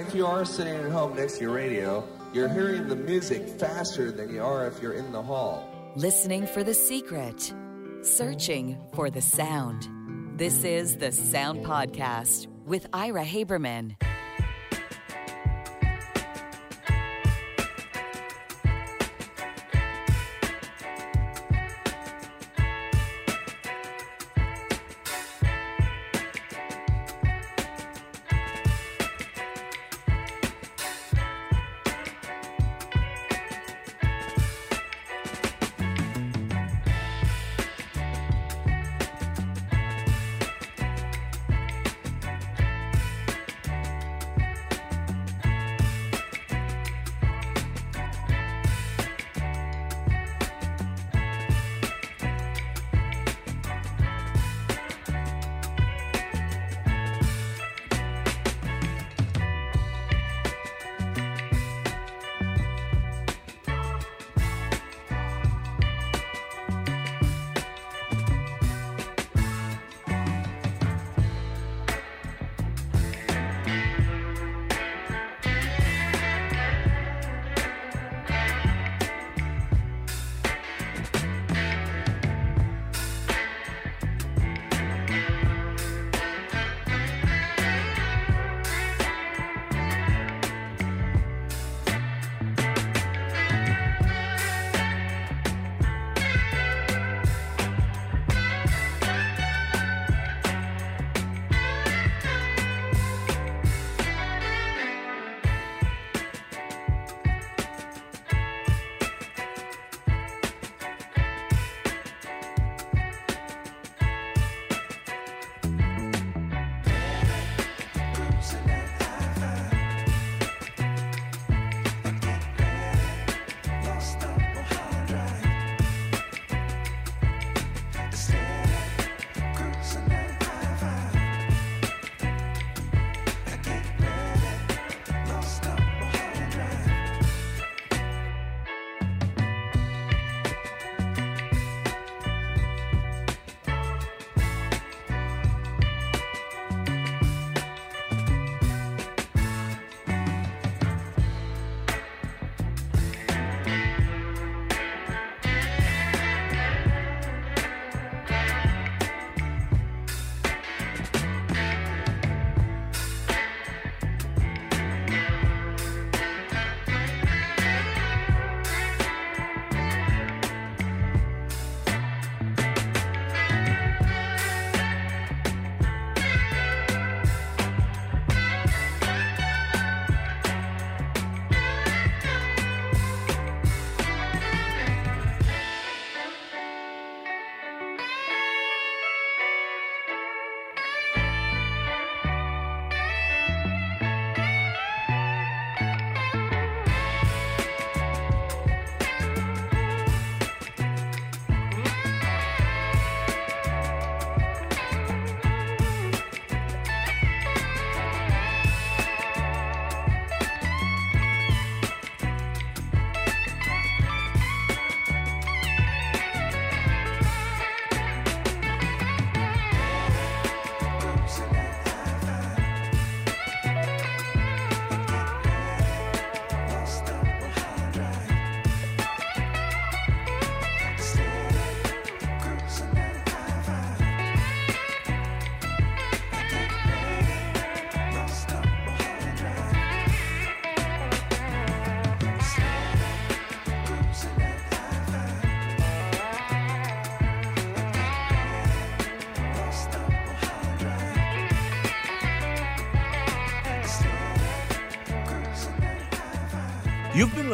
If you are sitting at home next to your radio, you're hearing the music faster than you are if you're in the hall. Listening for the secret, searching for the sound. This is the Sound Podcast with Ira Haberman.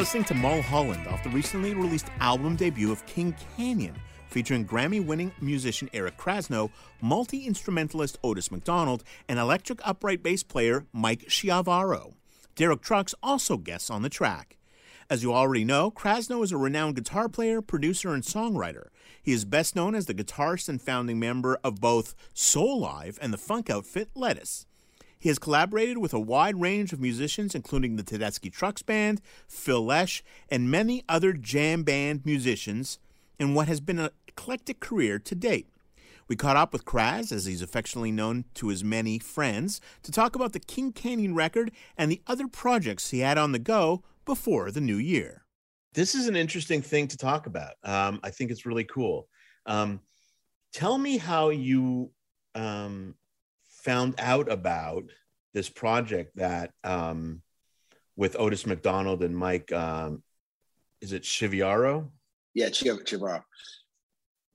Listening to Mulholland off the recently released album debut of King Canyon, featuring Grammy winning musician Eric Krasno, multi instrumentalist Otis McDonald, and electric upright bass player Mike Chiavaro. Derek Trucks also guests on the track. As you already know, Krasno is a renowned guitar player, producer, and songwriter. He is best known as the guitarist and founding member of both Soulive and the funk outfit Lettuce. He has collaborated with a wide range of musicians, including the Tedeschi Trucks Band, Phil Lesh, and many other jam band musicians in what has been an eclectic career to date. We caught up with Kraz, as he's affectionately known to his many friends, to talk about the King Canyon record and the other projects he had on the go before the new year. This is an interesting thing to talk about. Um, I think it's really cool. Um, tell me how you um, found out about this project that um, with Otis McDonald and Mike, um, is it Chiavaro? Yeah, Chiv- Chiavaro.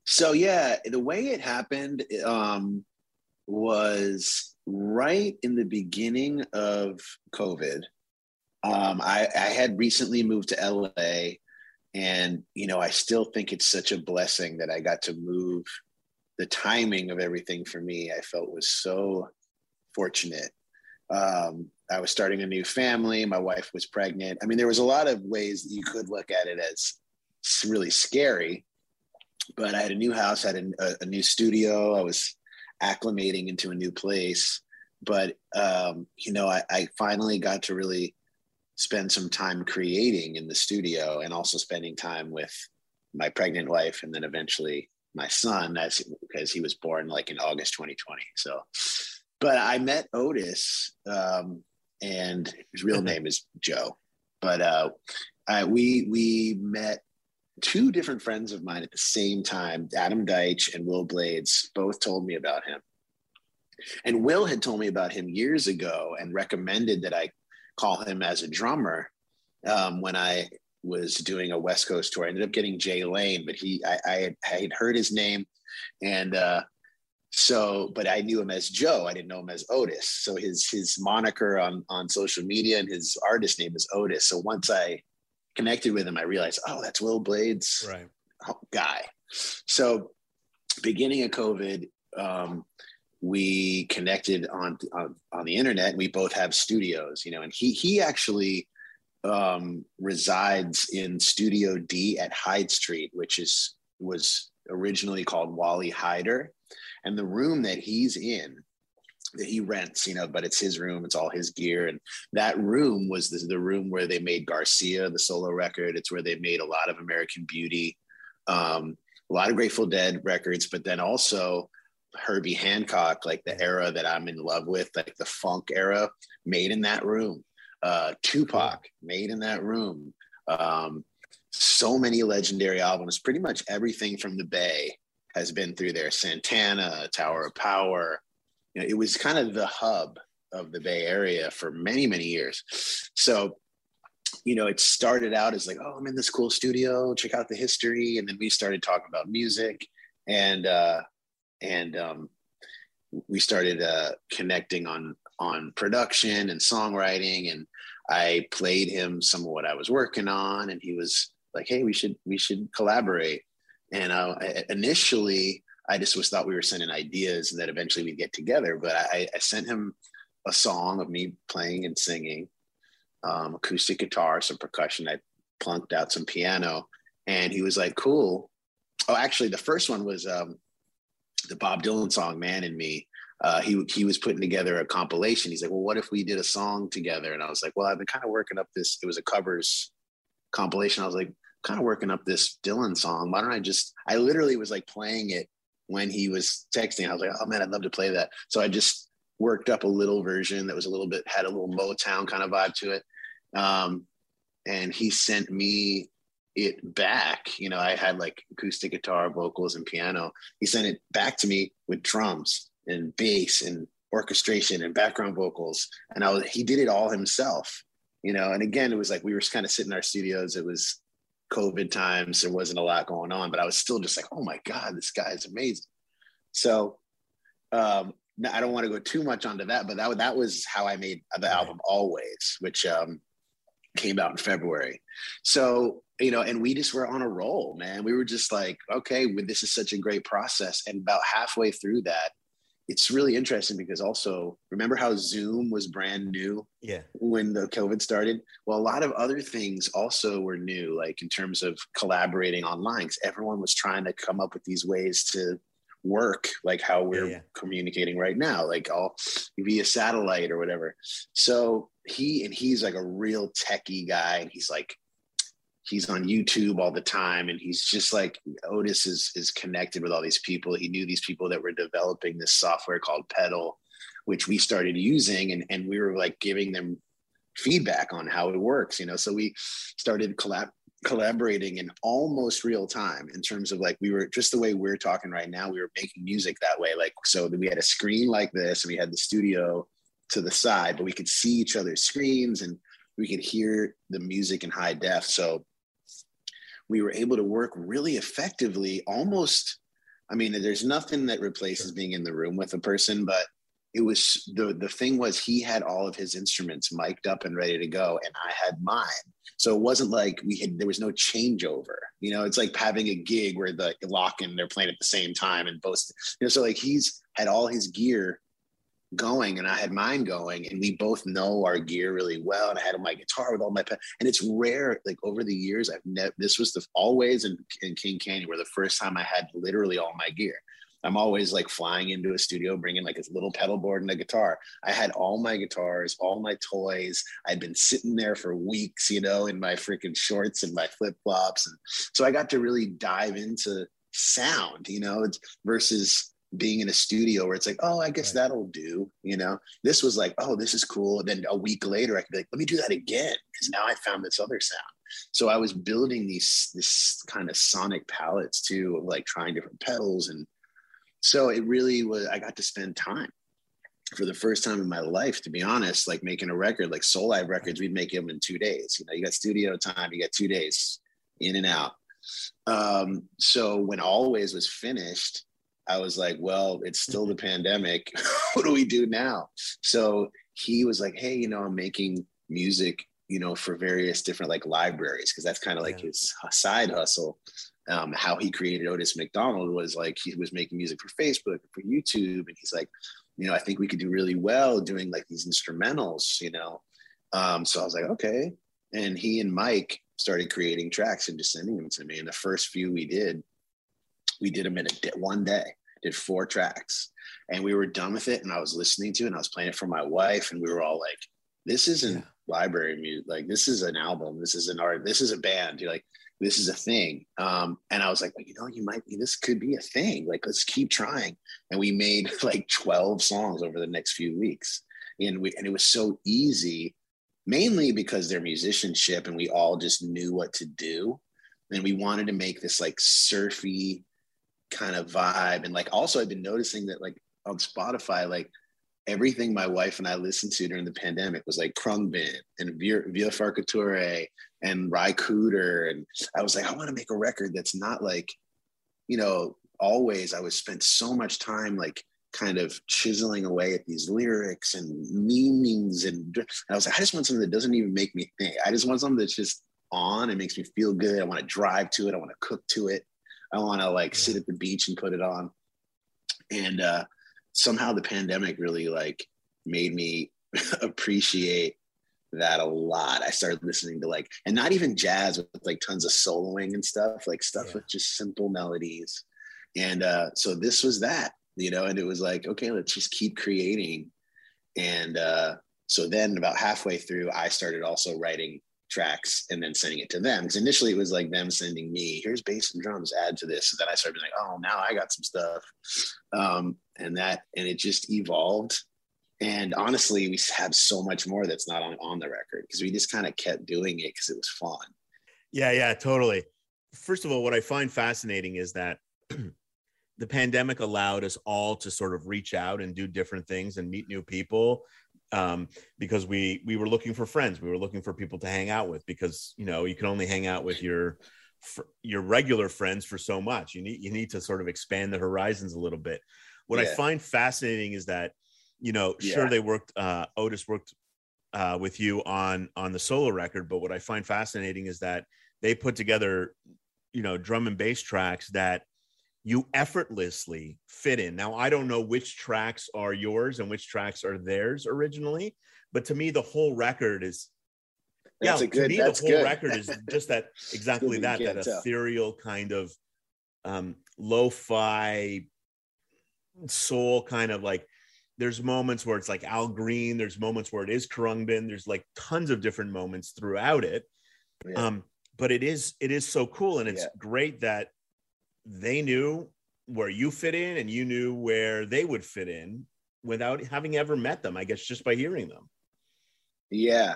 So yeah, the way it happened um, was right in the beginning of COVID. Um, I, I had recently moved to LA, and you know, I still think it's such a blessing that I got to move. The timing of everything for me, I felt was so fortunate. Um, I was starting a new family. My wife was pregnant. I mean, there was a lot of ways that you could look at it as really scary. But I had a new house, had a, a new studio. I was acclimating into a new place. But um, you know, I, I finally got to really spend some time creating in the studio and also spending time with my pregnant wife and then eventually my son as because he was born like in August 2020. So but I met Otis um, and his real name is Joe. But uh, I, we we met two different friends of mine at the same time. Adam Deitch and Will Blades both told me about him. And Will had told me about him years ago and recommended that I call him as a drummer um, when I was doing a West Coast tour. I ended up getting Jay Lane, but he I, I, had, I had heard his name and uh, so, but I knew him as Joe. I didn't know him as Otis. So his his moniker on on social media and his artist name is Otis. So once I connected with him, I realized, oh, that's Will Blades right. guy. So beginning of COVID, um, we connected on, on on the internet. And we both have studios, you know, and he he actually um, resides in Studio D at Hyde Street, which is was originally called Wally Heider and the room that he's in that he rents, you know, but it's his room, it's all his gear. And that room was the, the room where they made Garcia, the solo record. It's where they made a lot of American Beauty, um, a lot of Grateful Dead records, but then also Herbie Hancock, like the era that I'm in love with, like the funk era, made in that room. Uh, Tupac made in that room. Um, so many legendary albums, pretty much everything from the Bay has been through there. Santana, Tower of Power. You know, it was kind of the hub of the Bay Area for many, many years. So, you know, it started out as like, oh, I'm in this cool studio, check out the history. And then we started talking about music and uh and um we started uh connecting on on production and songwriting and I played him some of what I was working on and he was like, hey, we should we should collaborate. And uh, initially, I just was thought we were sending ideas and that eventually we'd get together. But I, I sent him a song of me playing and singing, um, acoustic guitar, some percussion. I plunked out some piano, and he was like, "Cool." Oh, actually, the first one was um, the Bob Dylan song "Man in Me." Uh, he he was putting together a compilation. He's like, "Well, what if we did a song together?" And I was like, "Well, I've been kind of working up this. It was a covers compilation." I was like, kind of working up this Dylan song. Why don't I just, I literally was like playing it when he was texting. I was like, oh man, I'd love to play that. So I just worked up a little version that was a little bit, had a little Motown kind of vibe to it. Um, and he sent me it back. You know, I had like acoustic guitar, vocals, and piano. He sent it back to me with drums and bass and orchestration and background vocals. And I was, he did it all himself, you know. And again, it was like we were just kind of sitting in our studios. It was COVID times, there wasn't a lot going on, but I was still just like, oh my God, this guy is amazing. So um, I don't want to go too much onto that, but that, that was how I made the album Always, which um, came out in February. So, you know, and we just were on a roll, man. We were just like, okay, this is such a great process. And about halfway through that, it's really interesting because also remember how Zoom was brand new yeah when the COVID started? Well, a lot of other things also were new, like in terms of collaborating online, because everyone was trying to come up with these ways to work like how we're yeah, yeah. communicating right now, like all via satellite or whatever. So he and he's like a real techie guy, and he's like, he's on YouTube all the time, and he's just like Otis is is connected with all these people. He knew these people that were developing this software called Pedal, which we started using, and and we were like giving them feedback on how it works. You know, so we started collab collaborating in almost real time in terms of like we were just the way we're talking right now we were making music that way like so we had a screen like this and we had the studio to the side but we could see each other's screens and we could hear the music in high def so we were able to work really effectively almost i mean there's nothing that replaces being in the room with a person but it was the the thing was he had all of his instruments mic'd up and ready to go and i had mine. So it wasn't like we had there was no changeover you know it's like having a gig where the lock and they're playing at the same time and both you know so like he's had all his gear going and i had mine going and we both know our gear really well and i had my guitar with all my and it's rare like over the years i've never this was the always in, in king canyon where the first time i had literally all my gear I'm always like flying into a studio, bringing like a little pedal board and a guitar. I had all my guitars, all my toys. I'd been sitting there for weeks, you know, in my freaking shorts and my flip flops. And so I got to really dive into sound, you know, versus being in a studio where it's like, oh, I guess right. that'll do. You know, this was like, oh, this is cool. And then a week later, I could be like, let me do that again because now I found this other sound. So I was building these this kind of sonic palettes too, of like trying different pedals and so it really was i got to spend time for the first time in my life to be honest like making a record like Soul Soulive records we'd make them in two days you know you got studio time you got two days in and out um, so when always was finished i was like well it's still the pandemic what do we do now so he was like hey you know i'm making music you know for various different like libraries because that's kind of like yeah. his side hustle um, how he created Otis McDonald was like he was making music for Facebook, for YouTube, and he's like, you know, I think we could do really well doing like these instrumentals, you know. Um, so I was like, okay. And he and Mike started creating tracks and just sending them to me. And the first few we did, we did them in a one day, did four tracks, and we were done with it. And I was listening to it, and I was playing it for my wife, and we were all like, "This isn't yeah. library music. Like this is an album. This is an art. This is a band." You're like, this is a thing. Um, and I was like, well, you know, you might be, this could be a thing. Like, let's keep trying. And we made like 12 songs over the next few weeks. And we, and it was so easy, mainly because their musicianship and we all just knew what to do. And we wanted to make this like surfy kind of vibe. And like, also I've been noticing that like on Spotify, like everything my wife and I listened to during the pandemic was like Khruangbin and Via, Farkature and Ry Cooder. And I was like, I want to make a record that's not like, you know, always I was spent so much time like kind of chiseling away at these lyrics and meanings. And, and I was like, I just want something that doesn't even make me think. I just want something that's just on and makes me feel good. I want to drive to it. I want to cook to it. I want to like sit at the beach and put it on. And uh, somehow the pandemic really like made me appreciate that a lot. I started listening to like, and not even jazz with like tons of soloing and stuff, like stuff yeah. with just simple melodies. And uh, so this was that, you know, and it was like, okay, let's just keep creating. And uh, so then about halfway through, I started also writing tracks and then sending it to them. Because initially it was like them sending me, here's bass and drums, add to this. And then I started like, oh, now I got some stuff. Um, and that, and it just evolved and honestly, we have so much more that's not on, on the record because we just kind of kept doing it because it was fun. Yeah, yeah, totally. First of all, what I find fascinating is that the pandemic allowed us all to sort of reach out and do different things and meet new people um, because we we were looking for friends. We were looking for people to hang out with because you know you can only hang out with your your regular friends for so much. You need you need to sort of expand the horizons a little bit. What yeah. I find fascinating is that you know, yeah. sure they worked. Uh, Otis worked uh, with you on on the solo record, but what I find fascinating is that they put together, you know, drum and bass tracks that you effortlessly fit in. Now, I don't know which tracks are yours and which tracks are theirs originally, but to me, the whole record is. That's yeah, good, to me, the whole good. record is just that exactly that that tell. ethereal kind of um, lo-fi soul kind of like there's moments where it's like Al Green, there's moments where it is Khruangbin, there's like tons of different moments throughout it. Yeah. Um, but it is it is so cool and it's Yeah. great that they knew where you fit in and you knew where they would fit in without having ever met them i guess just by hearing them Yeah.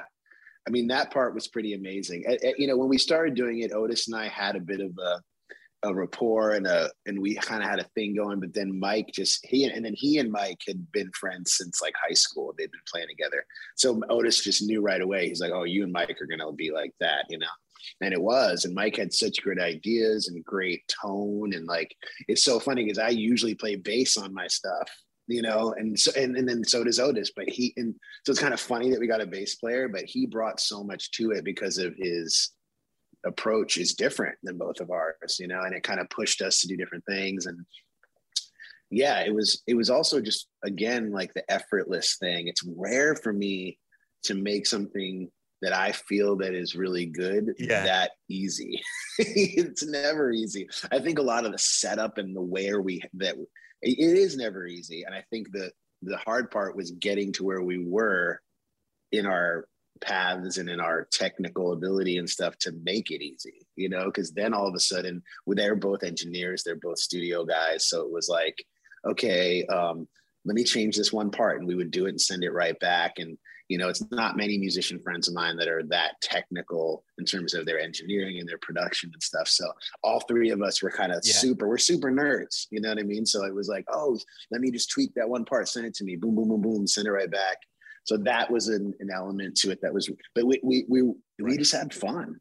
I mean, that part was pretty amazing. You know, when we started doing it, Otis and I had a bit of a, a rapport and a, and we kind of had a thing going, but then Mike just, he, and then he and Mike had been friends since like high school. They'd been playing together. So Otis just knew right away. He's like, oh, you and Mike are to be like that, you know? And it was, and Mike had such great ideas and great tone. And like, it's so funny because I usually play bass on my stuff, you know, and so, and, and then so does Otis, but he, and so it's kind of funny that we got a bass player, but he brought so much to it because of his approach is different than both of ours, you know, and it kind of pushed us to do different things. And yeah, it was, it was also just, again, like the effortless thing. It's rare for me to make something that I feel that is really good Yeah. that easy. it's never easy. I think a lot of the setup and the where we that it is never easy. And I think the the hard part was getting to where we were in our paths and in our technical ability and stuff to make it easy, you know, because then all of a sudden they're both engineers, they're both studio guys. So it was like, okay, um, let me change this one part. And we would do it and send it right back. And you know, it's not many musician friends of mine that are that technical in terms of their engineering and their production and stuff. So all three of us were kind of Yeah. super, we're super nerds, you know what I mean? So it was like, oh, let me just tweak that one part, send it to me, boom, boom, boom, boom, send it right back. So that was an, an element to it that was, but we, we, we, we just had fun.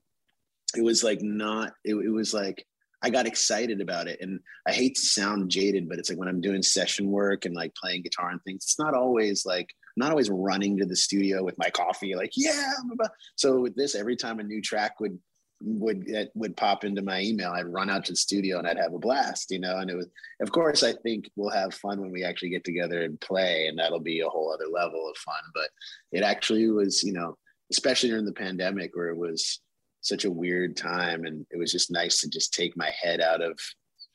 It was like not, it, it was like, I got excited about it. And I hate to sound jaded, but it's like when I'm doing session work and like playing guitar and things, it's not always like, not always running to the studio with my coffee, like, yeah. I'm about-" So with this, every time a new track would, would, would pop into my email, I'd run out to the studio and I'd have a blast, you know? And it was, of course, I think we'll have fun when we actually get together and play, and that'll be a whole other level of fun. But it actually was, you know, especially during the pandemic where it was such a weird time, and it was just nice to just take my head out of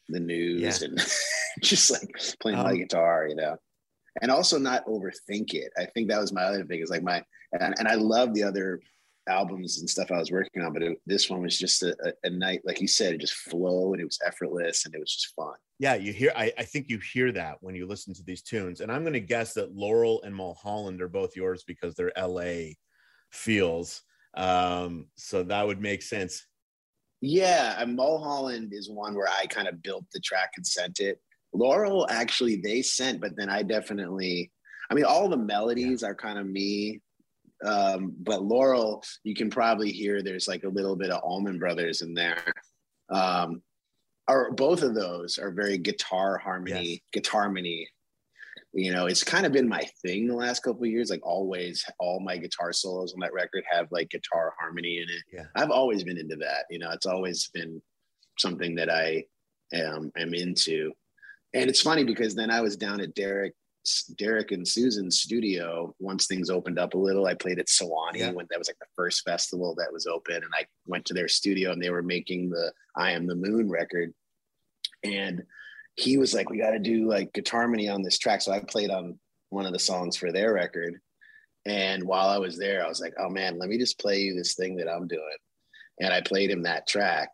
the news Yeah. and just like playing my Um, guitar, you know, and also not overthink it. I think that was my other thing is like my, and, and I love the other albums and stuff I was working on, but it, this one was just a, a, a night, like you said, it just flowed and it was effortless and it was just fun. yeah you hear I, I think you hear that when you listen to these tunes and i'm going to guess that laurel and mulholland are both yours because they're la feels um so that would make sense Yeah, and Mulholland is one where I kind of built the track and sent it. Laurel actually they sent, but then I definitely, I mean, all the melodies are kind of me. Um, but Laurel, you can probably hear there's like a little bit of Allman Brothers in there. Um, or both of those are very guitar harmony, guitar harmony. You know, it's kind of been my thing the last couple of years. Like always, all my guitar solos on that record have like guitar harmony in it. Yeah. I've always been into that. You know, it's always been something that I um, am into. And it's funny because then I was down at Derek, Derek and Susan's studio once things opened up a little. I played at Suwannee Yeah. when that was like the first festival that was open, and I went to their studio and they were making the "I Am the Moon" record, and he was like, "We got to do like guitar harmony on this track." So I played on one of the songs for their record, and while I was there, I was like, "Oh man, let me just play you this thing that I'm doing," and I played him that track.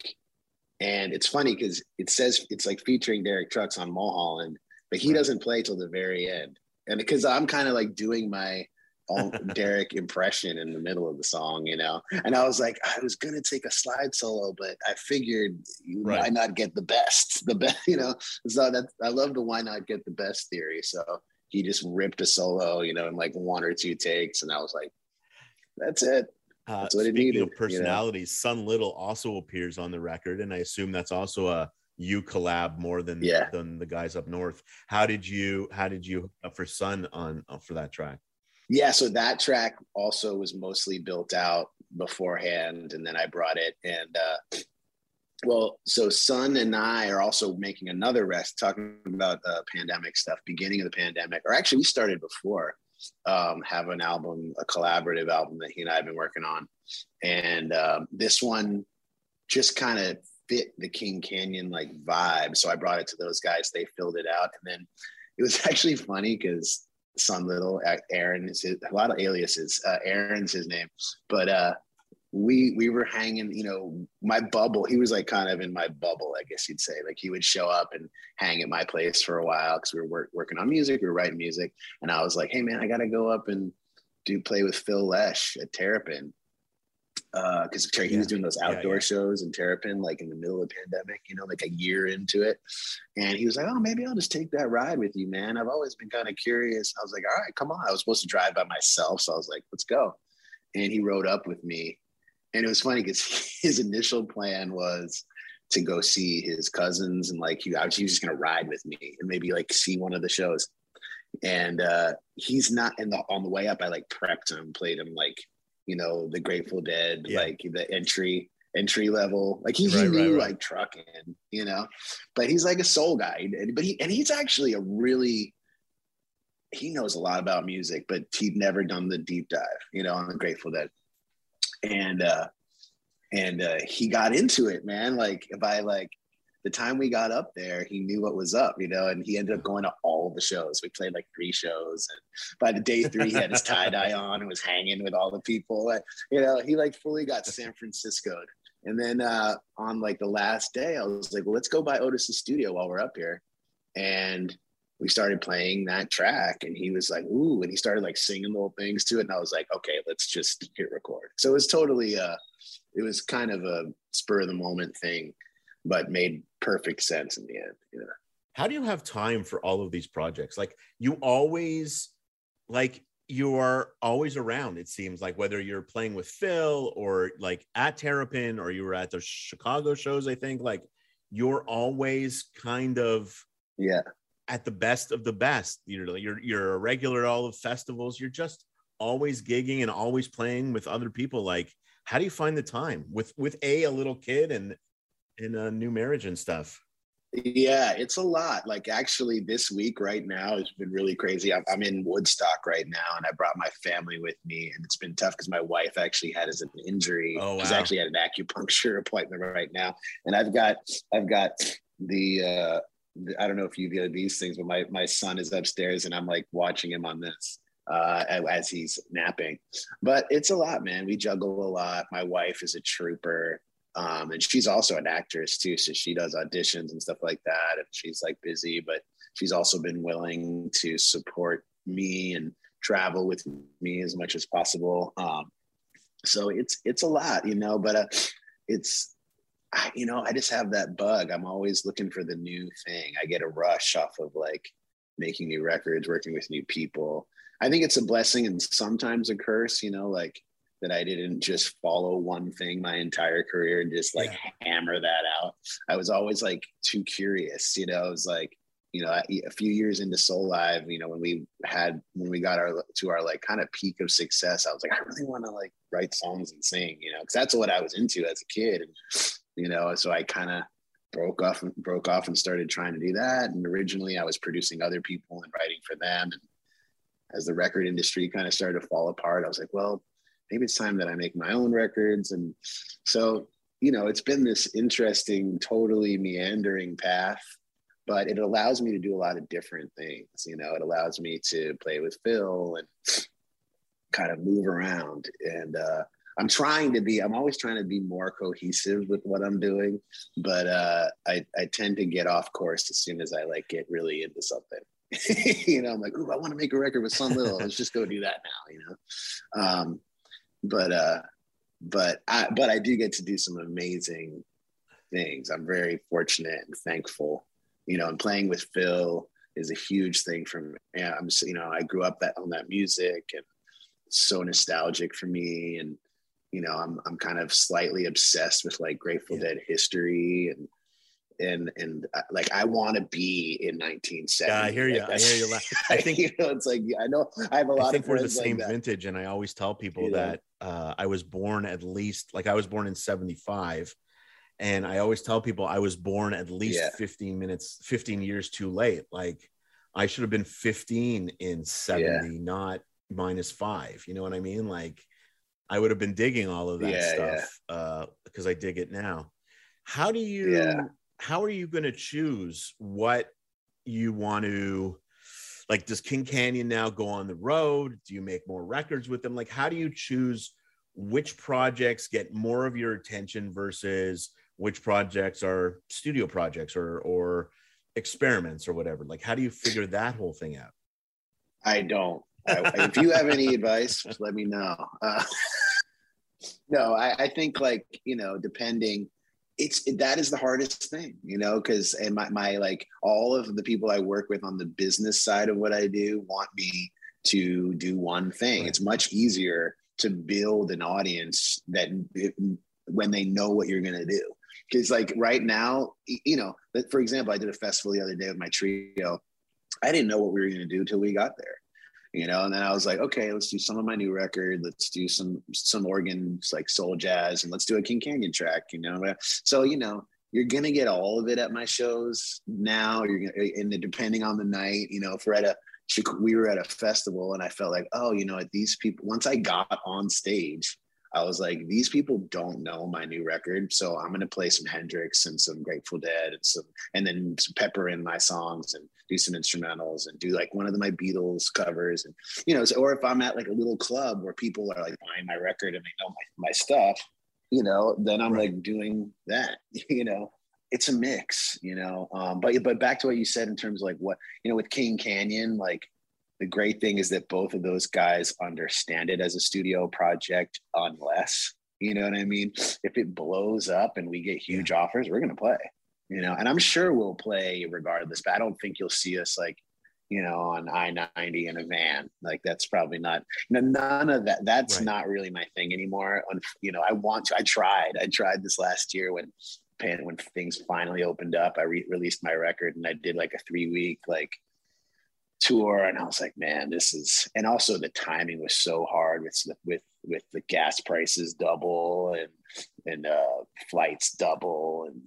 And it's funny because it says it's like featuring Derek Trucks on Mulholland, but he Right. doesn't play till the very end. And because I'm kind of like doing my all Derek impression in the middle of the song, you know. And I was like, I was gonna take a slide solo, but I figured why Right. not get the best? The best, you know. So that I love the why not get the best theory. So he just ripped a solo, you know, in like one or two takes, and I was like, that's it. Uh That's what it speaking needed, of you know? personalities son little also appears on the record and i assume that's also a you collab more than Yeah. than the guys up north how did you how did you for son on uh, for that track Yeah, so that track also was mostly built out beforehand, and then I brought it. And uh, well, so Son and I are also making another rest, talking about uh, pandemic stuff, beginning of the pandemic, or actually we started before. Um, have an album, a collaborative album that he and I have been working on, and um, this one just kind of fit the King Canyon like vibe. So I brought it to those guys. They filled it out, and then it was actually funny because Son Little, Aaron is his, a lot of aliases. Uh, Aaron's his name, but uh, we we were hanging, you know, my bubble. He was like kind of in my bubble, I guess you'd say. Like he would show up and hang at my place for a while because we were work, working on music, we were writing music, and I was like, hey man, I got to go up and do play with Phil Lesh at Terrapin because uh, he yeah. was doing those outdoor yeah, yeah. shows in Terrapin, like in the middle of the pandemic, you know, like a year into it. And he was like, "Oh, maybe I'll just take that ride with you, man. I've always been kind of curious." I was like, "All right, come on." I was supposed to drive by myself, so I was like, "Let's go." And he rode up with me, and it was funny because his initial plan was to go see his cousins and like he, I was, he was just gonna ride with me and maybe like see one of the shows. And uh, he's not in the on the way up. I like prepped him, played him like you know, the Grateful Dead, yeah. like the entry entry level. Like he, right, he knew right, right. like trucking, you know, but he's like a soul guy. But he and he's actually a really he knows a lot about music, but he'd never done the deep dive, you know, on the Grateful Dead. And uh and uh he got into it, man. Like by like the time we got up there, he knew what was up, you know, and he ended up going to all the shows. We played like three shows. And by the day three, he had his tie dye on and was hanging with all the people. And, you know, he like fully got San Francisco. And then uh, on like the last day, I was like, well, let's go by Otis's studio while we're up here. And we started playing that track and he was like, ooh, and he started like singing little things to it. And I was like, okay, let's just hit record. So it was totally, uh, it was kind of a spur of the moment thing but made perfect sense in the end. You know. How do you have time for all of these projects? Like you always, like you are always around. It seems like whether you're playing with Phil or like at Terrapin or you were at the Chicago shows. I think like you're always kind of yeah at the best of the best. You're you're you're a regular at all of festivals. You're just always gigging and always playing with other people. Like, how do you find the time with with a a little kid and in a new marriage and stuff. Yeah, it's a lot. Like actually, this week right now has been really crazy. I'm, I'm in Woodstock right now, and I brought my family with me, and it's been tough because my wife actually had as an injury. Oh, wow. She's actually had an acupuncture appointment right now, and I've got I've got the. uh I don't know if you get these things, but my my son is upstairs, and I'm like watching him on this uh, as he's napping. But it's a lot, man. We juggle a lot. My wife is a trooper. Um, and she's also an actress too, so she does auditions and stuff like that. And she's like busy, but she's also been willing to support me and travel with me as much as possible. Um, so it's it's a lot, you know. But uh, it's I, you know I just have that bug. I'm always looking for the new thing. I get a rush off of like making new records, working with new people. I think it's a blessing and sometimes a curse. You know, like that I didn't just follow one thing my entire career and just like yeah. hammer that out. I was always like too curious, you know. I was like, you know, a few years into Soulive, you know, when we had when we got our to our like kind of peak of success, I was like, I really want to like write songs and sing, you know, because that's what I was into as a kid, and you know, so I kind of broke off and broke off and started trying to do that. And originally, I was producing other people and writing for them, and as the record industry kind of started to fall apart, I was like, well, maybe it's time that I make my own records. And so, you know, it's been this interesting, totally meandering path, but it allows me to do a lot of different things. You know, it allows me to play with Phil and kind of move around. And uh, I'm trying to be, I'm always trying to be more cohesive with what I'm doing, but uh, I, I tend to get off course as soon as I like get really into something. you know, I'm like, ooh, I want to make a record with Son Little. Let's just go do that now, you know? Um, but uh but I but I do get to do some amazing things. I'm very fortunate and thankful. You know, and playing with Phil is a huge thing for me. Yeah, I'm just, you know, I grew up that on that music and so nostalgic for me. And, you know, I'm I'm kind of slightly obsessed with like Grateful yeah. Dead history and and and uh, like I want to be in 1970. Yeah, I hear you. Like, I hear you. I think you know it's like I know I have a lot. Of. I think we're the same like vintage, and I always tell people that uh, I was born at least like I was born in 75, and I always tell people I was born at least yeah. 15 minutes, 15 years too late. Like I should have been 15 in 70, yeah. not minus five. You know what I mean? Like I would have been digging all of that yeah, stuff uh, because I dig it now. How do you? how are you going to choose what you want to like does king canyon now go on the road? Do you make more records with them? Like how do you choose which projects get more of your attention versus which projects are studio projects or or experiments or whatever? Like how do you figure that whole thing out? I don't I, if you have any advice let me know. Uh, no I, I think like you know depending it's that is the hardest thing you know because and my, my like all of the people i work with on the business side of what i do want me to do one thing. Right. it's much easier to build an audience that when they know what you're going to do. Because like right now you know for example i did a festival the other day with my trio. I didn't know what we were going to do till we got there you know and then i was like okay let's do some of my new record. Let's do some some organs like soul jazz and let's do a king canyon track you know? So you know you're gonna get all of it at my shows now. You're gonna and depending on the night you know if we're at a we were at a festival and i felt like oh you know these people once i got on stage I was like, these people don't know my new record, so I'm gonna play some Hendrix and some Grateful Dead and some, and then some pepper in my songs and do some instrumentals and do like one of my Beatles covers and you know, so, or if I'm at like a little club where people are like buying my record and they know my, my stuff, you know, then I'm right. like doing that, you know. It's a mix, you know. Um, but but back to what you said in terms of like what you know with King Canyon, like the great thing is that both of those guys understand it as a studio project unless you know what i mean if it blows up and we get huge yeah. offers we're going to play you know and i'm sure we'll play regardless but i don't think you'll see us like you know on i-90 in a van like that's probably not none of that that's right. not really my thing anymore you know i want to i tried i tried this last year when when things finally opened up i re- released my record and i did like a three week like tour and i was like man this is and also the timing was so hard with with with the gas prices double and and uh flights double and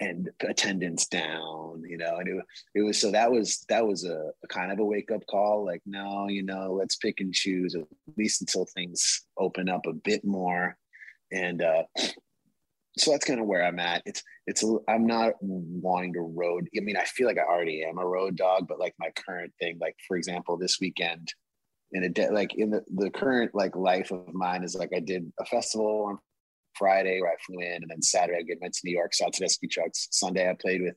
and attendance down you know and it, it was so that was that was a, a kind of a wake up call like no you know let's pick and choose at least until things open up a bit more and uh so that's kind of where I'm at. It's it's I'm not wanting to road. I mean, I feel like I already am a road dog, but like my current thing, like for example, this weekend, in a day, like in the the current like life of mine is like I did a festival on Friday where I flew in, and then Saturday I get went to New York, saw Tedeschi Trucks. Sunday I played with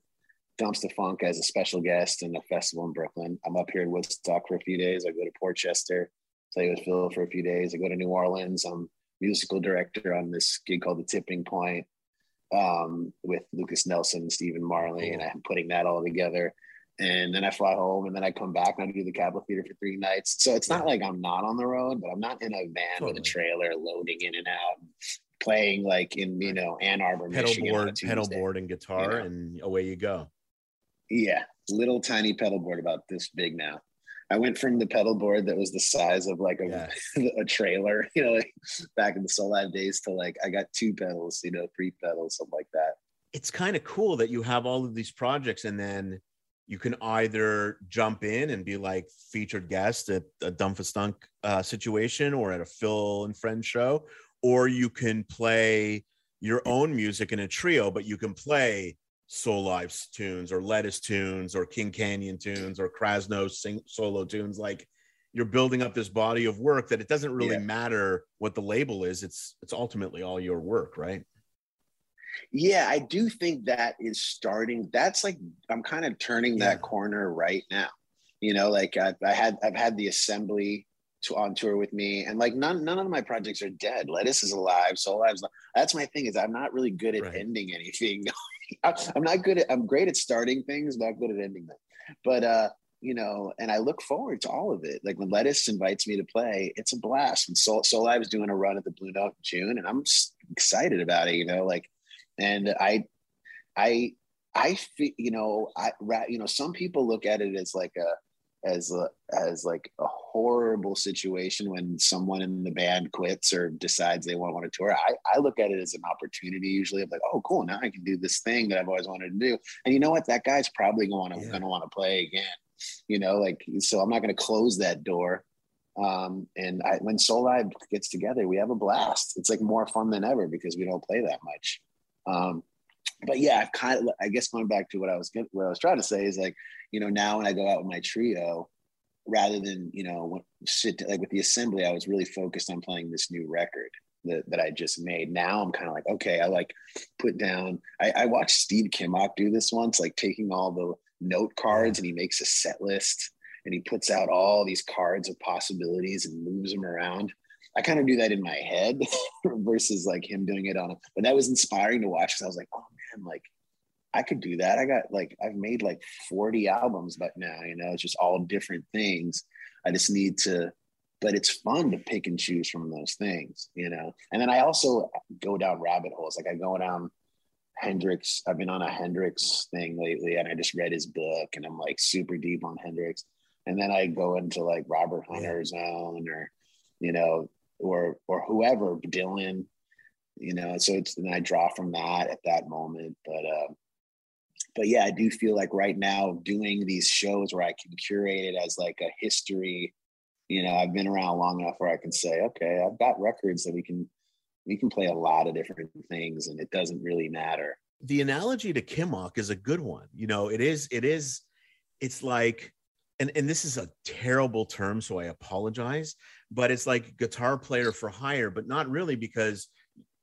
Dumpstaphunk as a special guest in a festival in Brooklyn. I'm up here in Woodstock for a few days. I go to Port Chester, play with Phil for a few days. I go to New Orleans. I'm musical director on this gig called The Tipping Point um, with Lukas Nelson and Stephen Marley, and I'm putting that all together. And then I fly home, and then I come back and I do the Capitol Theater for three nights. So it's not like I'm not on the road, but I'm not in a van totally. with a trailer loading in and out, playing like in you know Ann Arbor, pedal Michigan board, pedal board, and guitar, you know? and away you go. Yeah, little tiny pedal board about this big now. I went from the pedal board that was the size of like a, a trailer, you know, like back in the Soulive days to like I got two pedals, you know, three pedals, something like that. It's kind of cool that you have all of these projects and then you can either jump in and be like featured guest at a Dumpstaphunk uh, situation or at a Phil and Friends show, or you can play your own music in a trio, but you can play Soulive's tunes or Lettuce tunes or King Canyon tunes or Krasno sing solo tunes. Like you're building up this body of work that it doesn't really yeah. matter what the label is. It's it's ultimately all your work, right? Yeah, I do think that is starting. That's like I'm kind of turning yeah. that corner right now. You know, like I've, I had I've had the assembly to, on tour with me, and like none none of my projects are dead. Lettuce is alive, Soulive's. That's my thing is I'm not really good at right. ending anything. I'm not good at, I'm great at starting things, not good at ending them. But, uh, you know, and I look forward to all of it. Like when Lettuce invites me to play, it's a blast. And Soul, Soul I was doing a run at the Blue Note in June, and I'm excited about it. You know, like, and I, I, I feel, you know, I, you know, some people look at it as like a, as a, as like a horrible situation when someone in the band quits or decides they won't want to tour. I, I look at it as an opportunity usually of like, oh cool, now I can do this thing that I've always wanted to do. And you know what? That guy's probably going to yeah. to want to play again. You know, like so I'm not going to close that door. Um, and I, when Soulive gets together, we have a blast. It's like more fun than ever because we don't play that much. Um, but yeah, I've kind of, I guess going back to what I was what I was trying to say is like, you know, now when I go out with my trio, rather than you know sit like with the assembly i was really focused on playing this new record that, that i just made. Now i'm kind of like okay i like put down I, I watched steve kimock do this once like taking all the note cards and he makes a set list and he puts out all these cards of possibilities and moves them around. I kind of do that in my head versus like him doing it on a but that was inspiring to watch because i was like oh man like I could do that. I got like I've made like 40 albums but now, you know, it's just all different things. I just need to but it's fun to pick and choose from those things, you know. And then I also go down rabbit holes. Like I go down Hendrix. I've been on a Hendrix thing lately and I just read his book and I'm like super deep on Hendrix. And then I go into like Robert Hunter's own or, you know, or or whoever, Dylan, you know. So it's and I draw from that at that moment. But uh but yeah, I do feel like right now doing these shows where I can curate it as like a history. You know, I've been around long enough where I can say, okay, I've got records that we can we can play a lot of different things, and it doesn't really matter. The analogy to Kimock is a good one. You know, it is. It is. It's like, and and this is a terrible term, so I apologize. But it's like guitar player for hire, but not really because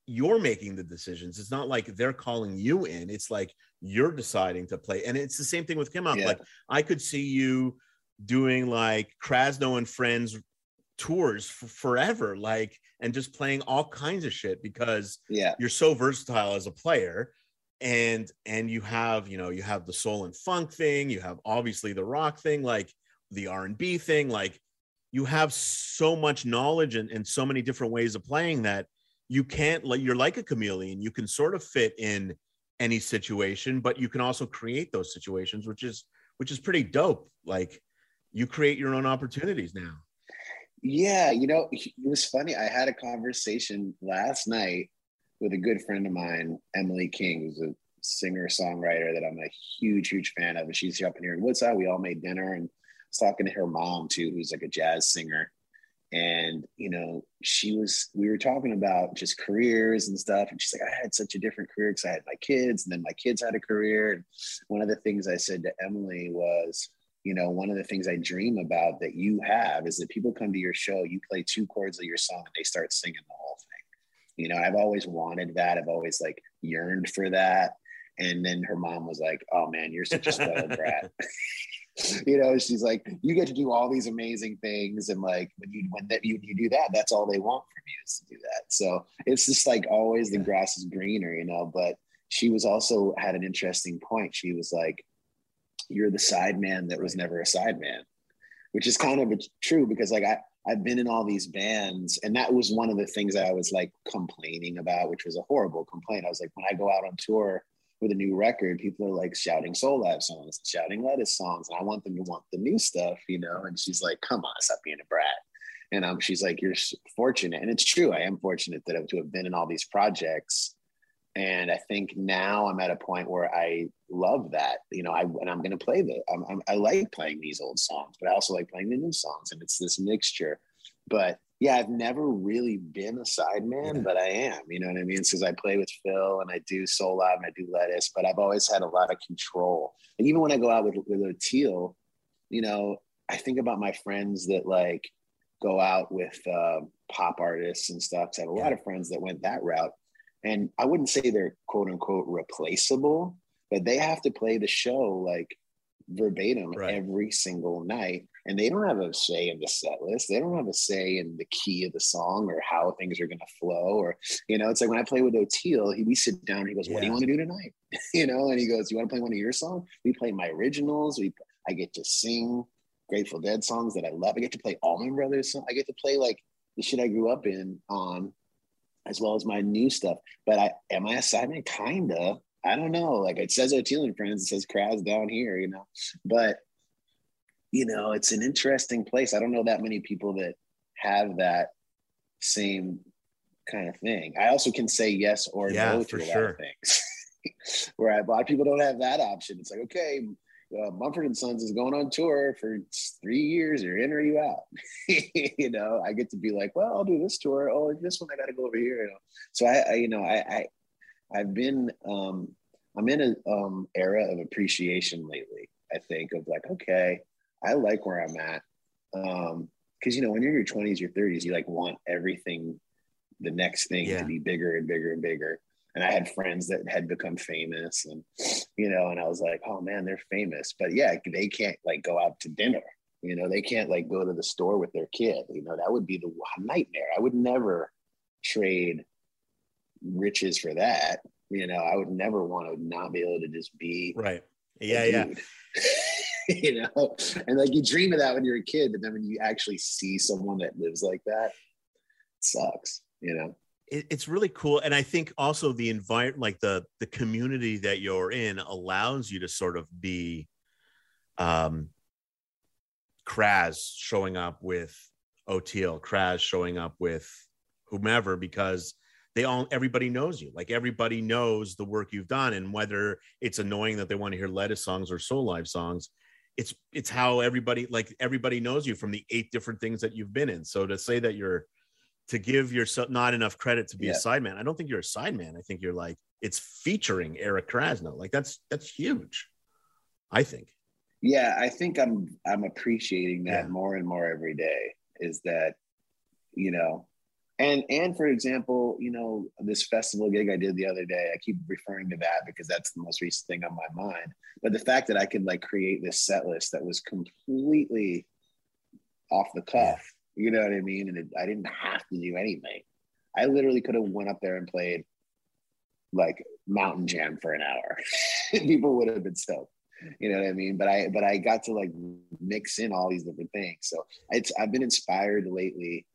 you're making the decisions. It's not like they're calling you in. It's like you're deciding to play. And it's the same thing with Kimock. Yeah. Like I could see you doing like Krasno and Friends tours for forever, like and just playing all kinds of shit because yeah, you're so versatile as a player. And and you have, you know, you have the soul and funk thing, you have obviously the rock thing, like the R&B thing, like you have so much knowledge and, and so many different ways of playing that you can't like you're like a chameleon. You can sort of fit in any situation but you can also create those situations which is which is pretty dope. Like you create your own opportunities now. Yeah you know it was funny. I had a conversation last night with a good friend of mine emily king who's a singer songwriter that i'm a huge huge fan of and she's up in here in woodside we all made dinner and I was talking to her mom too who's like a jazz singer and you know she was we were talking about just careers and stuff and she's like i had such a different career because i had my kids and then my kids had a career. And one of the things i said to emily was you know one of the things i dream about that you have is that people come to your show you play two chords of your song and they start singing the whole thing. You know i've always wanted that. I've always like yearned for that. And then her mom was like oh man you're such a spoiled brat you know, she's like, you get to do all these amazing things, and like when you when that you, you do that, that's all they want from you is to do that. So it's just like always the grass is greener, you know. But she was also had an interesting point. She was like, "You're the side man that was never a side man," which is kind of true because like I I've been in all these bands, and that was one of the things that I was like complaining about, which was a horrible complaint. I was like, when I go out on tour with a new record, people are like shouting soul Soulive songs, shouting Lettuce songs, and I want them to want the new stuff, you know. And she's like, "Come on, stop being a brat." And um, she's like, "You're fortunate," and it's true. I am fortunate that to have been in all these projects, and I think now I'm at a point where I love that. You know, I and I'm going to play the. I'm, I'm, I like playing these old songs, but I also like playing the new songs, and it's this mixture. But yeah, I've never really been a sideman, yeah. but I am. You know what I mean? Because I play with Phil and I do Soulive and I do Lettuce, but I've always had a lot of control. And even when I go out with with Oteil, you know, I think about my friends that like go out with uh, pop artists and stuff. I have a yeah. lot of friends that went that route, and I wouldn't say they're quote unquote replaceable, but they have to play the show like verbatim right. every single night and they don't have a say in the set list. They don't have a say in the key of the song or how things are going to flow. Or, you know, it's like when I play with Oteil, he, we sit down and he goes, What do you want to do tonight? you know, and he goes, You want to play one of your songs? We play my originals. We, I get to sing Grateful Dead songs that I love. I get to play Allman Brothers. I get to play like the shit I grew up in on, as well as my new stuff. But I am I a sideman? Kinda. I don't know. Like it says Oteil and Friends, it says Kraz down here, you know. But you know, it's an interesting place. I don't know that many people that have that same kind of thing. I also can say yes or yeah, no to a sure. lot of things. Where a lot of people don't have that option. It's like, okay, uh, Mumford and Sons is going on tour for three years. You're in or you out. you know, I get to be like, well, I'll do this tour. Oh, this one I got to go over here. You know, so I, I you know, I, I, I've been, um, I'm in an um, era of appreciation lately. I think of like, okay, I like where I'm at. Um, because you know, when you're in your 20s, your 30s, you like want everything, the next thing Yeah. to be bigger and bigger and bigger. And I had friends that had become famous, and you know, and I was like, oh man, they're famous, but yeah, they can't like go out to dinner. You know, they can't like go to the store with their kid. You know, that would be the nightmare. I would never trade riches for that. You know, I would never want to not be able to just be Right. Yeah, yeah. you know, and like you dream of that when you're a kid, but then when you actually see someone that lives like that, it sucks. You know. it's really cool and i think also the environment like the the community that you're in allows you to sort of be um kraz showing up with oteil kraz showing up with whomever because they all everybody knows you like everybody knows the work you've done and whether it's annoying that they want to hear lettuce songs or Soulive songs it's it's how everybody like everybody knows you from the eight different things that you've been in so to say that you're to give yourself not enough credit to be Yeah. a sideman. I don't think you're a sideman. I think you're like it's featuring Eric Krasno. Like that's that's huge. I think. Yeah, I think I'm I'm appreciating that Yeah. more and more every day. Is that you know, and and for example, you know, this festival gig I did the other day. I keep referring to that because that's the most recent thing on my mind. But the fact that I could like create this set list that was completely off the cuff, you know what I mean, and it, I didn't have to do anything. I literally could have went up there and played like Mountain Jam for an hour. People would have been stoked you know what I mean? But I but I got to like mix in all these different things. So it's I've been inspired lately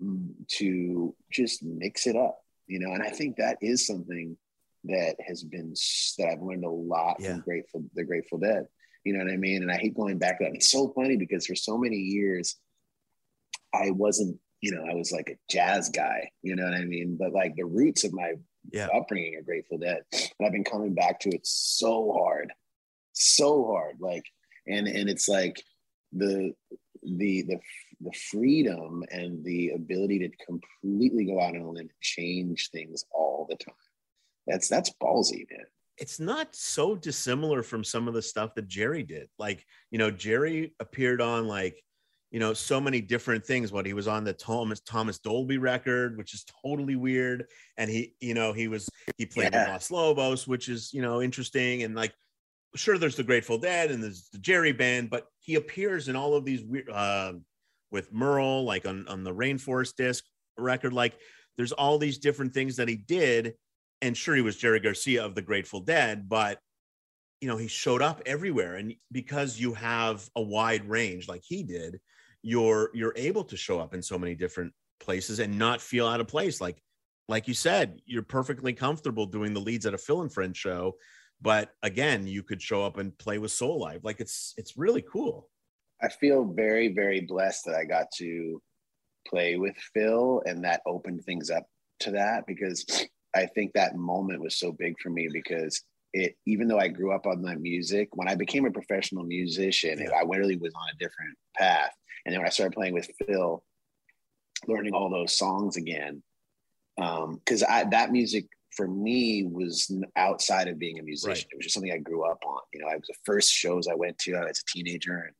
to just mix it up, you know. And I think that is something that has been that I've learned a lot Yeah. from Grateful the Grateful Dead. You know what I mean? And I hate going back to that. It's so funny because for so many years I wasn't, you know, I was like a jazz guy, you know what I mean? But like the roots of my Yeah. upbringing are Grateful Dead. And I've been coming back to it so hard, so hard. Like, and and it's like the the the the freedom and the ability to completely go out on a limb and change things all the time. That's that's ballsy, man. It's not so dissimilar from some of the stuff that Jerry did. Like, you know, Jerry appeared on like, you know, so many different things. What he was on the Thomas Thomas Dolby record, which is totally weird. And he, you know, he was he played Yeah. Los Lobos, which is, you know, interesting. And like sure there's the Grateful Dead and there's the Jerry band, but he appears in all of these weird uh with Merle, like on, on the Rainforest disc record. Like there's all these different things that he did. And sure, he was Jerry Garcia of the Grateful Dead, but you know, he showed up everywhere. And because you have a wide range like he did, you're you're able to show up in so many different places and not feel out of place. Like, like you said, you're perfectly comfortable doing the leads at a Phil and Friend show. But again, you could show up and play with Soulive. Like it's it's really cool. I feel very, very blessed that I got to play with Phil and that opened things up to that because I think that moment was so big for me because it even though I grew up on that music, when I became a professional musician, Yeah. I really was on a different path. And then when I started playing with Phil, learning all those songs again, um, because I that music for me was outside of being a musician. Right. It was just something I grew up on. You know, I was the first shows I went to. I was a teenager, and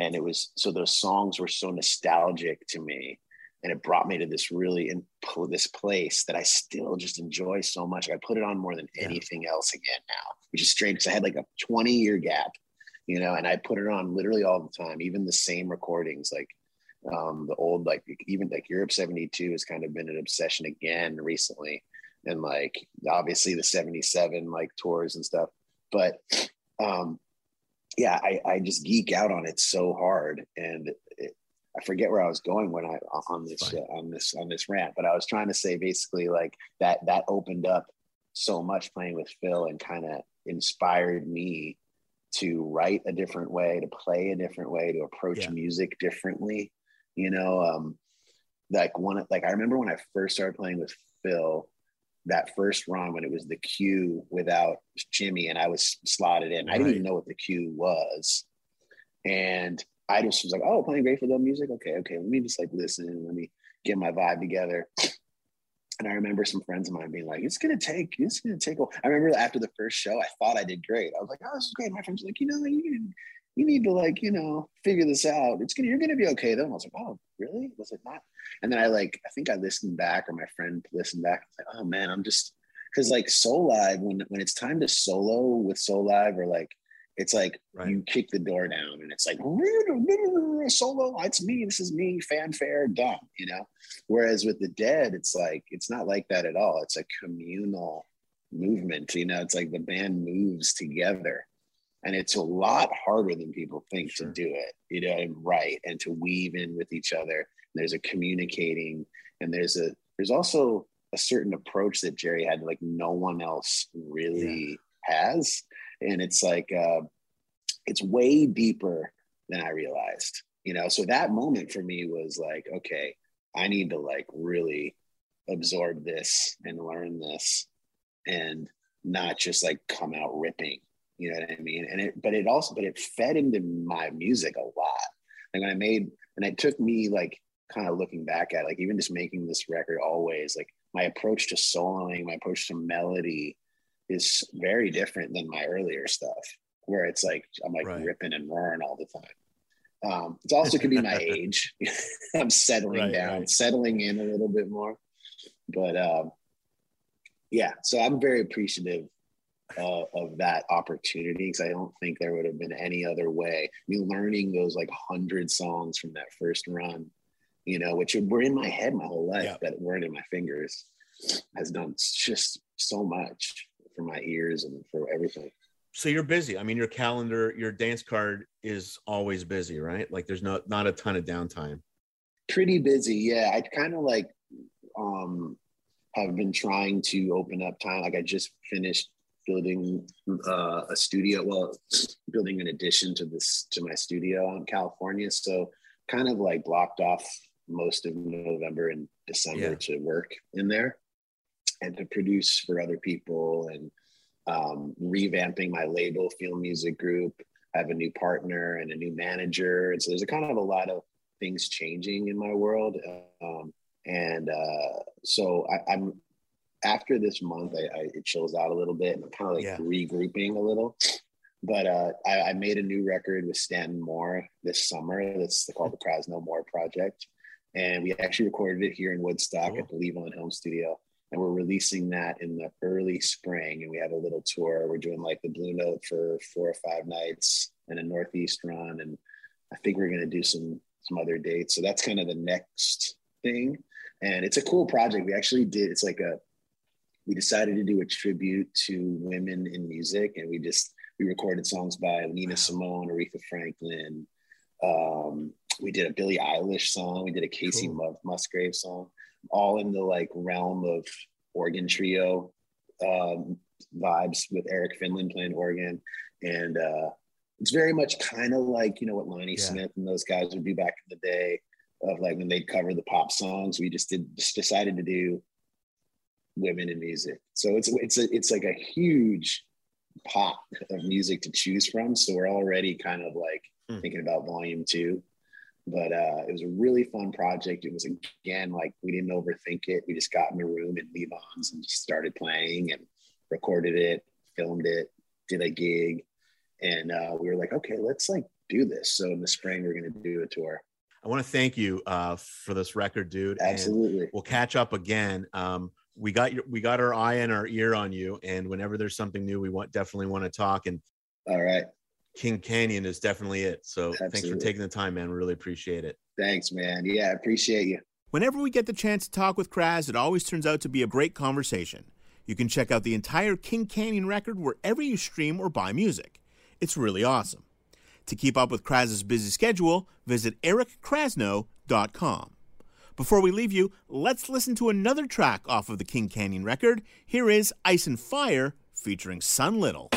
and it was so those songs were so nostalgic to me and it brought me to this really in this place that I still just enjoy so much. I put it on more than anything else again now, which is strange because I had like a 20 year gap, you know, and I put it on literally all the time, even the same recordings, like um, the old, like even like Europe 72 has kind of been an obsession again recently. And like obviously the 77 like tours and stuff. But um, yeah, I, I just geek out on it so hard. And it, I forget where I was going when I on this uh, on this on this rant, but I was trying to say basically like that that opened up so much playing with Phil and kind of inspired me to write a different way, to play a different way, to approach Yeah. music differently. You know, um, like one like I remember when I first started playing with Phil, that first run when it was the cue without Jimmy and I was slotted in. I didn't even know what the cue was. And I just was like, oh, playing Grateful Dead music. Okay, okay. Let me just like listen let me get my vibe together. And I remember some friends of mine being like, it's gonna take, it's gonna take. a-" I remember after the first show, I thought I did great. I was like, oh, this is great. My friends were like, you know, you can, you need to like, you know, figure this out. It's gonna, you're gonna be okay though. And I was like, oh, really? Was it not? And then I like, I think I listened back, or my friend listened back. I was like, oh man, I'm just because like Soulive, when when it's time to solo with Soulive or like it's like right. you kick the door down and it's like solo. Oh, it's me. This is me. Fanfare done. You know. Whereas with the Dead, it's like it's not like that at all. It's a communal movement. You know, it's like the band moves together and it's a lot harder than people think sure. to do it you know and write and to weave in with each other there's a communicating and there's a there's also a certain approach that jerry had like no one else really yeah. has and it's like uh it's way deeper than i realized you know so that moment for me was like okay i need to like really absorb this and learn this and not just like come out ripping you know what I mean? And it, but it also, but it fed into my music a lot. Like I made, and it took me like kind of looking back at like even just making this record always like my approach to soloing, my approach to melody is very different than my earlier stuff, where it's like I'm like right. ripping and roaring all the time. Um, it also could be my age. I'm settling right, down, right. settling in a little bit more. But um, yeah, so I'm very appreciative uh, of that opportunity because I don't think there would have been any other way. Me learning those like hundred songs from that first run, you know, which were in my head my whole life, yeah. but weren't in my fingers, has done just so much for my ears and for everything. So you're busy. I mean, your calendar, your dance card is always busy, right? Like there's not not a ton of downtime. Pretty busy, yeah. I kind of like um have been trying to open up time. Like I just finished building uh, a studio. Well, building an addition to this to my studio in California. So kind of like blocked off most of November and December yeah. to work in there and to produce for other people and um, revamping my label, Feel Music Group. I have a new partner and a new manager, and so there's a kind of a lot of things changing in my world. Um, and uh, so I, I'm after this month, I, I, it chills out a little bit and I'm kind of like yeah. regrouping a little. But uh, I, I, made a new record with Stanton Moore this summer. That's called the Krasno Moore Project. And we actually recorded it here in Woodstock cool. at the Levon Helm Studio. And we're releasing that in the early spring. And we have a little tour. We're doing like the Blue Note for four or five nights and a Northeast run. And I think we're going to do some some other dates. So that's kind of the next thing. And it's a cool project. We actually did, it's like a we decided to do a tribute to women in music, and we just we recorded songs by Nina Simone, Aretha Franklin. Um, we did a Billie Eilish song. We did a Kacey cool. Musgrave song, all in the like realm of organ trio um, vibes with Eric Finland playing organ, and uh, it's very much kind of like you know what Lonnie yeah. Smith and those guys would do back in the day of like when they'd cover the pop songs. We just did just decided to do women in music. So it's it's a, it's like a huge pot of music to choose from. So we're already kind of like mm. thinking about volume two. But uh, it was a really fun project. It was again like we didn't overthink it. We just got in the room in Levon's and just started playing and recorded it, filmed it, did a gig, and uh, we were like, okay, let's like do this. So in the spring we're gonna do a tour. I want to thank you uh, for this record, dude. Absolutely. And we'll catch up again. Um, we got your we got our eye and our ear on you and whenever there's something new we want definitely want to talk and all right. King canyon is definitely it so Absolutely. thanks for taking the time man We really appreciate it. Thanks man. Yeah i appreciate you. Whenever we get the chance to talk with kraz it always turns out to be a great conversation. You can check out the entire king canyon record wherever you stream or buy music. It's really awesome. To keep up with kraz's busy schedule visit erickrasno.com before we leave you, let's listen to another track off of the King Canyon record. Here is Ice and Fire featuring Son Little.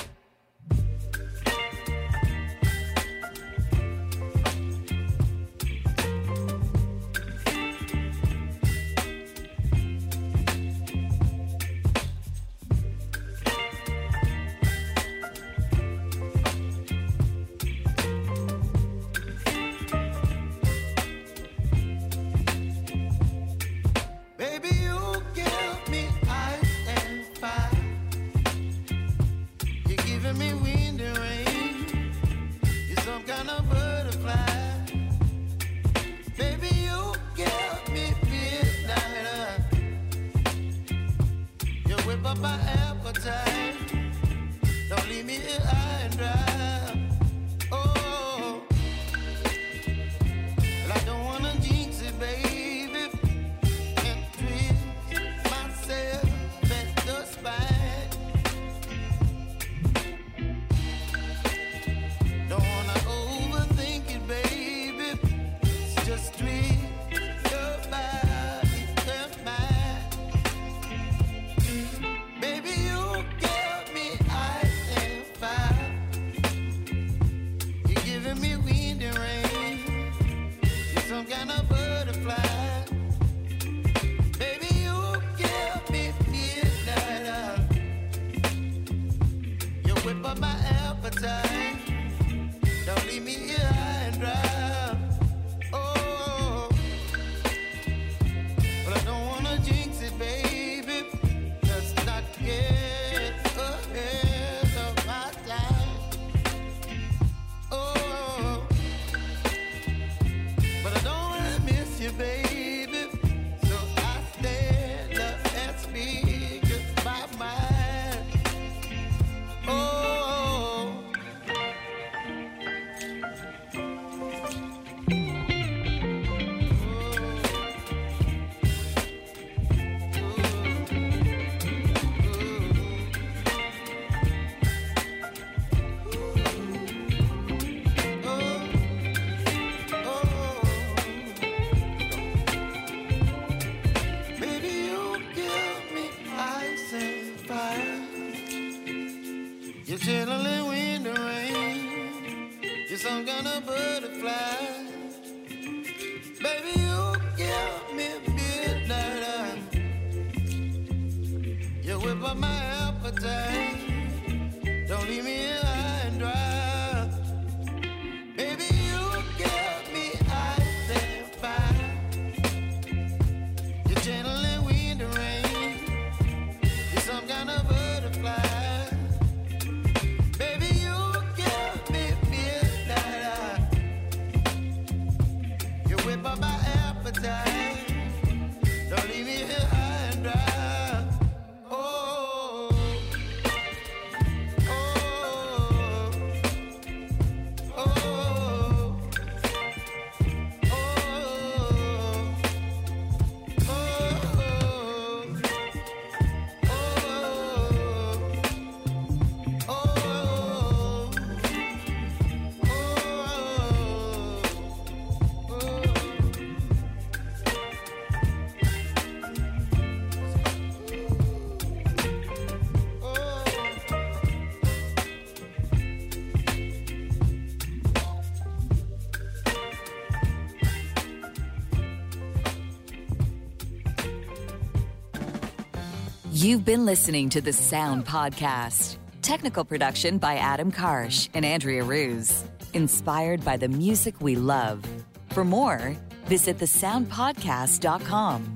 You've been listening to the Sound Podcast. Technical production by Adam Karsh and Andrea Ruse. Inspired by the music we love. For more, visit thesoundpodcast.com.